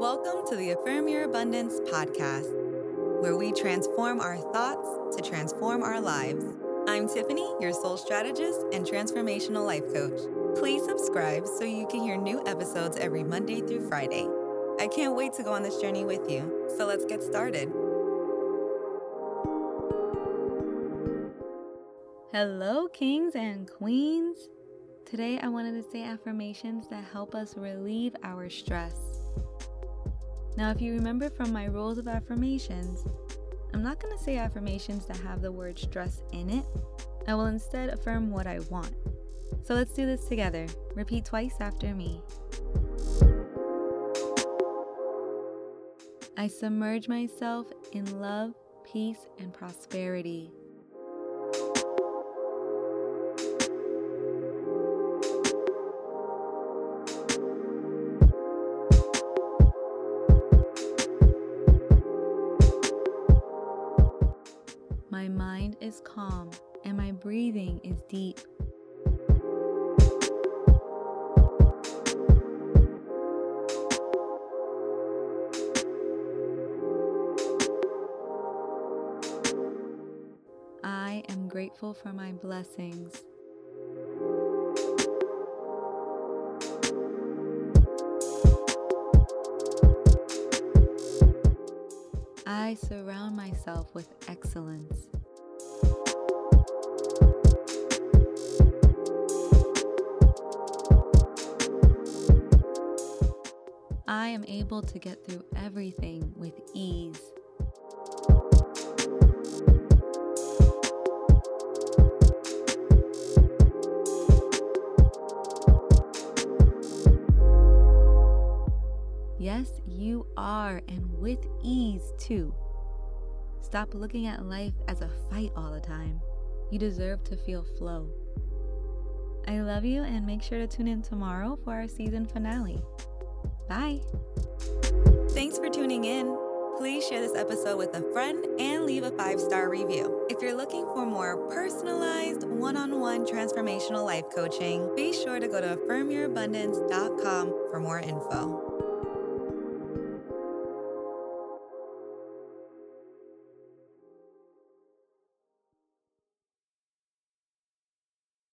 Welcome to the Affirm Your Abundance podcast, where we transform our thoughts to transform our lives. I'm Tiffany, your soul strategist and transformational life coach. Please subscribe so you can hear new episodes every Monday through Friday. I can't wait to go on this journey with you, so let's get started. Hello, kings and queens. Today, I wanted to say affirmations that help us relieve our stress. Now, if you remember from my rules of affirmations, I'm not going to say affirmations that have the word stress in it. I will instead affirm what I want. So let's do this together. Repeat twice after me. I submerge myself in love, peace, and prosperity. My mind is calm and my breathing is deep. I am grateful for my blessings. I surround myself with excellence. I am able to get through everything with ease. Yes, you are, and with ease too. Stop looking at life as a fight all the time. You deserve to feel flow. I love you, and make sure to tune in tomorrow for our season finale. Bye. Thanks for tuning in. Please share this episode with a friend and leave a five star review. If you're looking for more personalized, one on one transformational life coaching, be sure to go to affirmyourabundance.com for more info.